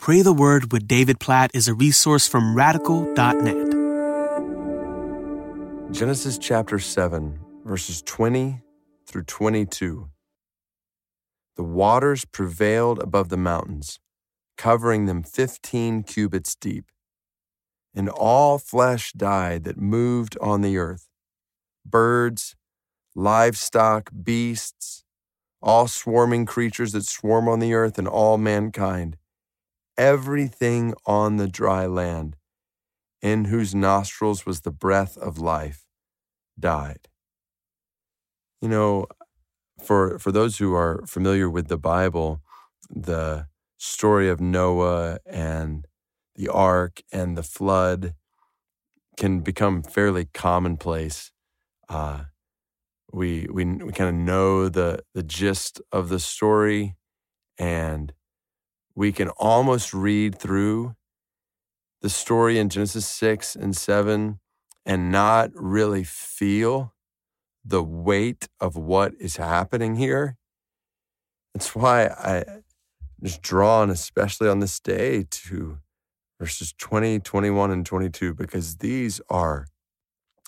Pray the Word with David Platt is a resource from radical.net. Genesis chapter 7, verses 20 through 22. The waters prevailed above the mountains, covering them 15 cubits deep. And all flesh died that moved on the earth birds, livestock, beasts, all swarming creatures that swarm on the earth, and all mankind everything on the dry land, in whose nostrils was the breath of life, died. You know, for, for those who are familiar with the Bible, the story of Noah and the ark and the flood can become fairly commonplace. Uh, we we, we kind of know the the gist of the story, and we can almost read through the story in Genesis 6 and 7 and not really feel the weight of what is happening here. That's why I just drawn, especially on this day, to verses 20, 21, and 22, because these are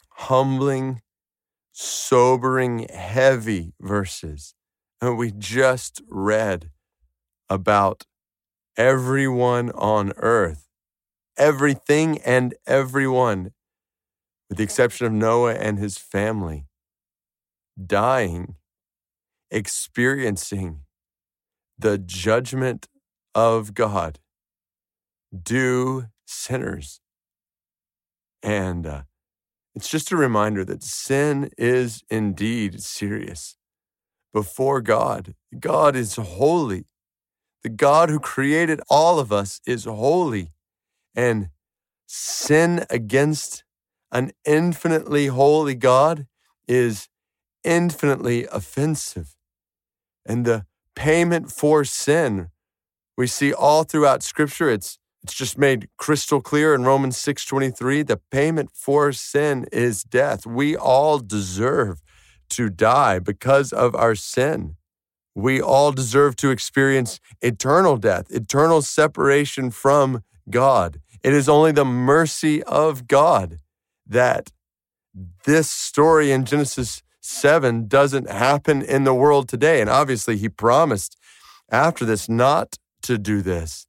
humbling, sobering, heavy verses. And we just read about everyone on earth, everything and everyone, with the exception of Noah and his family, dying, experiencing the judgment of God due sinners. And uh, it's just a reminder that sin is indeed serious before God. God is holy. The God who created all of us is holy, and sin against an infinitely holy God is infinitely offensive. And the payment for sin, we see all throughout Scripture, it's it's just made crystal clear in Romans 6:23, the payment for sin is death. We all deserve to die because of our sin we all deserve to experience eternal death, eternal separation from God. It is only the mercy of God that this story in Genesis 7 doesn't happen in the world today. And obviously, he promised after this not to do this.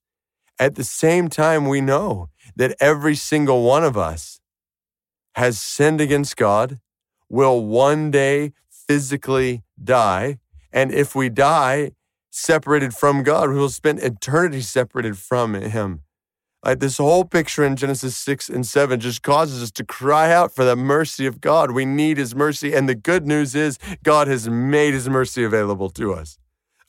At the same time, we know that every single one of us has sinned against God, will one day physically die, and if we die separated from God, we will spend eternity separated from Him. Like this whole picture in Genesis 6 and 7 just causes us to cry out for the mercy of God. We need His mercy. And the good news is, God has made His mercy available to us.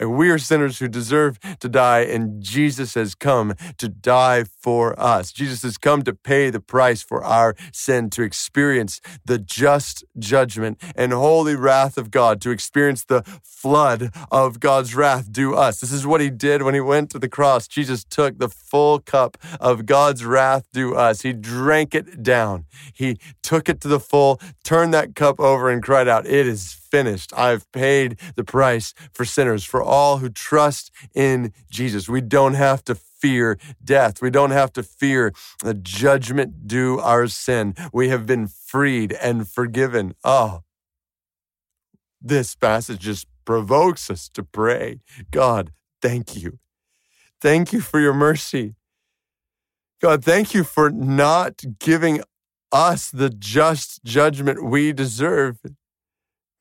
We are sinners who deserve to die, and Jesus has come to die for us. Jesus has come to pay the price for our sin, to experience the just judgment and holy wrath of God, to experience the flood of God's wrath due us. This is what he did when he went to the cross. Jesus took the full cup of God's wrath due us. He drank it down. He took it to the full, turned that cup over, and cried out, It is finished. I've paid the price for sinners, for all who trust in Jesus. We don't have to fear death. We don't have to fear the judgment due our sin. We have been freed and forgiven. Oh, this passage just provokes us to pray God, thank you. Thank you for your mercy. God, thank you for not giving us the just judgment we deserve.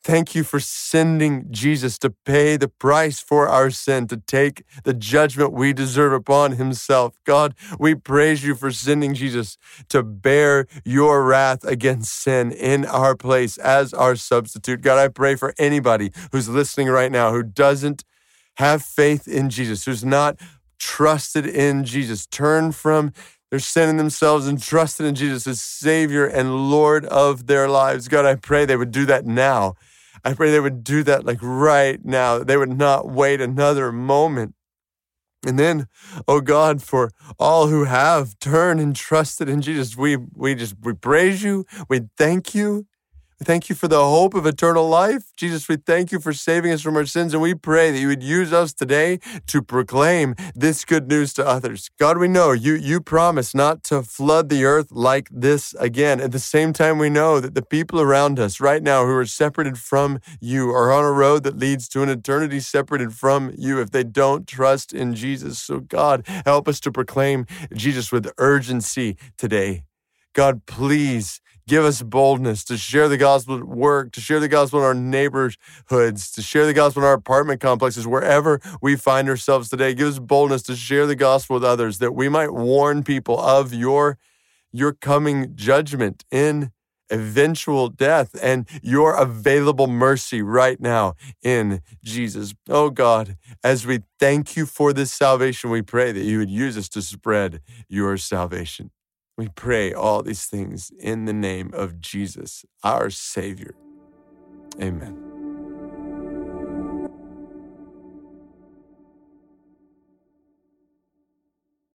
Thank you for sending Jesus to pay the price for our sin, to take the judgment we deserve upon himself. God, we praise you for sending Jesus to bear your wrath against sin in our place as our substitute. God, I pray for anybody who's listening right now who doesn't have faith in Jesus, who's not trusted in Jesus. Turn from their sin in themselves and trusted in Jesus as Savior and Lord of their lives. God, I pray they would do that now I pray they would do that like right now. They would not wait another moment. And then, oh God, for all who have turned and trusted in Jesus, we we just we praise you. We thank you. We thank you for the hope of eternal life. Jesus, we thank you for saving us from our sins, and we pray that you would use us today to proclaim this good news to others. God, we know you, you promise not to flood the earth like this again. At the same time, we know that the people around us right now who are separated from you are on a road that leads to an eternity separated from you if they don't trust in Jesus. So, God, help us to proclaim Jesus with urgency today. God, please Give us boldness to share the gospel at work, to share the gospel in our neighborhoods, to share the gospel in our apartment complexes, wherever we find ourselves today. Give us boldness to share the gospel with others that we might warn people of your, your coming judgment in eventual death and your available mercy right now in Jesus. Oh God, as we thank you for this salvation, we pray that you would use us to spread your salvation. We pray all these things in the name of Jesus, our Savior. Amen.